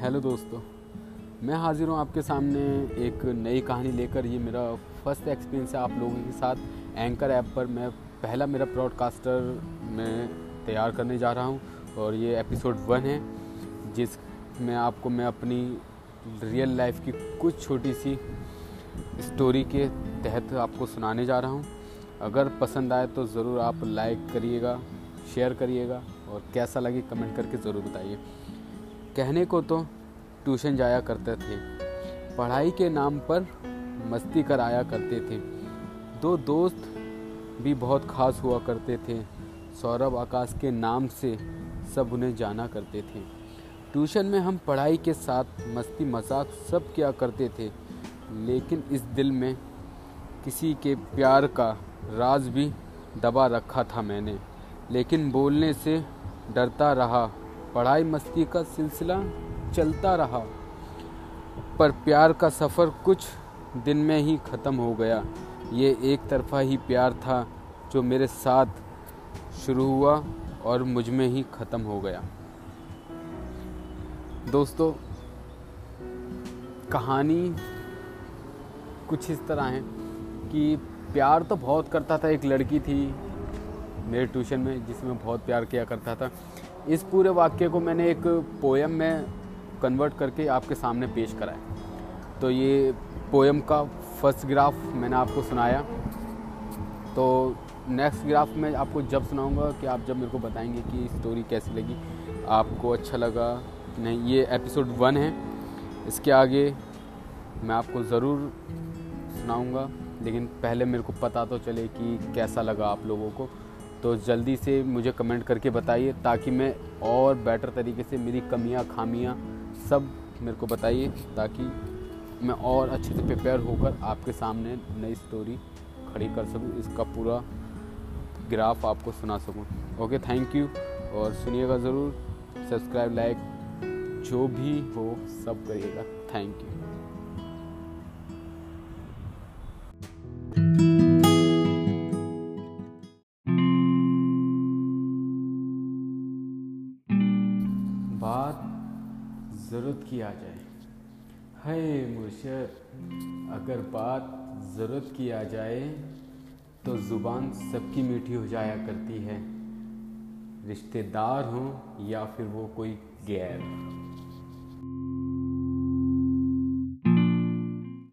Hello दोस्तों, मैं हाजिर हूँ आपके सामने एक नई कहानी लेकर। ये मेरा फ़र्स्ट एक्सपीरियंस है आप लोगों के साथ एंकर ऐप पर। मैं पहला मेरा ब्रॉडकास्टर मैं तैयार करने जा रहा हूँ और ये एपिसोड वन है, जिस में आपको मैं अपनी रियल लाइफ की कुछ छोटी सी स्टोरी के तहत आपको सुनाने जा रहा हूँ। अगर पसंद आए तो ज़रूर आप लाइक करिएगा शेयर करिएगा और कैसा लगे कमेंट करके ज़रूर बताइए। कहने को तो ट्यूशन जाया करते थे। पढ़ाई के नाम पर मस्ती कर आया करते थे। दो दोस्त भी बहुत खास हुआ करते थे। सौरभ आकाश के नाम से सब उन्हें जाना करते थे। ट्यूशन में हम पढ़ाई के साथ मस्ती मज़ाक सब किया करते थे। लेकिन इस दिल में किसी के प्यार का राज भी दबा रखा था मैंने। लेकिन बोलने से डरता रहा पढ़ाई मस्ती का सिलसिला चलता रहा, पर प्यार का सफ़र कुछ दिन में ही ख़त्म हो गया। ये एक तरफा ही प्यार था जो मेरे साथ शुरू हुआ और मुझमें ही ख़त्म हो गया। दोस्तों, कहानी कुछ इस तरह है कि प्यार तो बहुत करता था। एक लड़की थी मेरे ट्यूशन में जिसमें बहुत प्यार किया करता था। इस पूरे वाक्य को मैंने एक पोएम में कन्वर्ट करके आपके सामने पेश कराया तो ये पोएम का फ़र्स्ट ग्राफ मैंने आपको सुनाया। तो नेक्स्ट ग्राफ में आपको जब सुनाऊँगा कि आप जब मेरे को बताएँगे कि स्टोरी कैसी लगी, आपको अच्छा लगा, नहीं, ये एपिसोड वन है। इसके आगे मैं आपको ज़रूर सुनाऊँगा, लेकिन पहले मेरे को पता तो चले कि कैसा लगा आप लोगों को। तो जल्दी से मुझे कमेंट करके बताइए ताकि मैं और बेटर तरीके से मेरी कमियाँ, खामियाँ सब मेरे को बताइए ताकि मैं और अच्छे से प्रिपेयर होकर आपके सामने नई स्टोरी खड़ी कर सकूँ, इसका पूरा ग्राफ आपको सुना सकूँ। ओके, थैंक यू और सुनिएगा ज़रूर, सब्सक्राइब, लाइक, जो भी हो, सब करिएगा। Thank you. बात ज़रूरत की आ जाए। है मुर्शद, अगर बात ज़रूरत की आ जाए तो ज़ुबान सबकी मीठी हो जाया करती है। रिश्तेदार हों या फिर वो कोई गैर।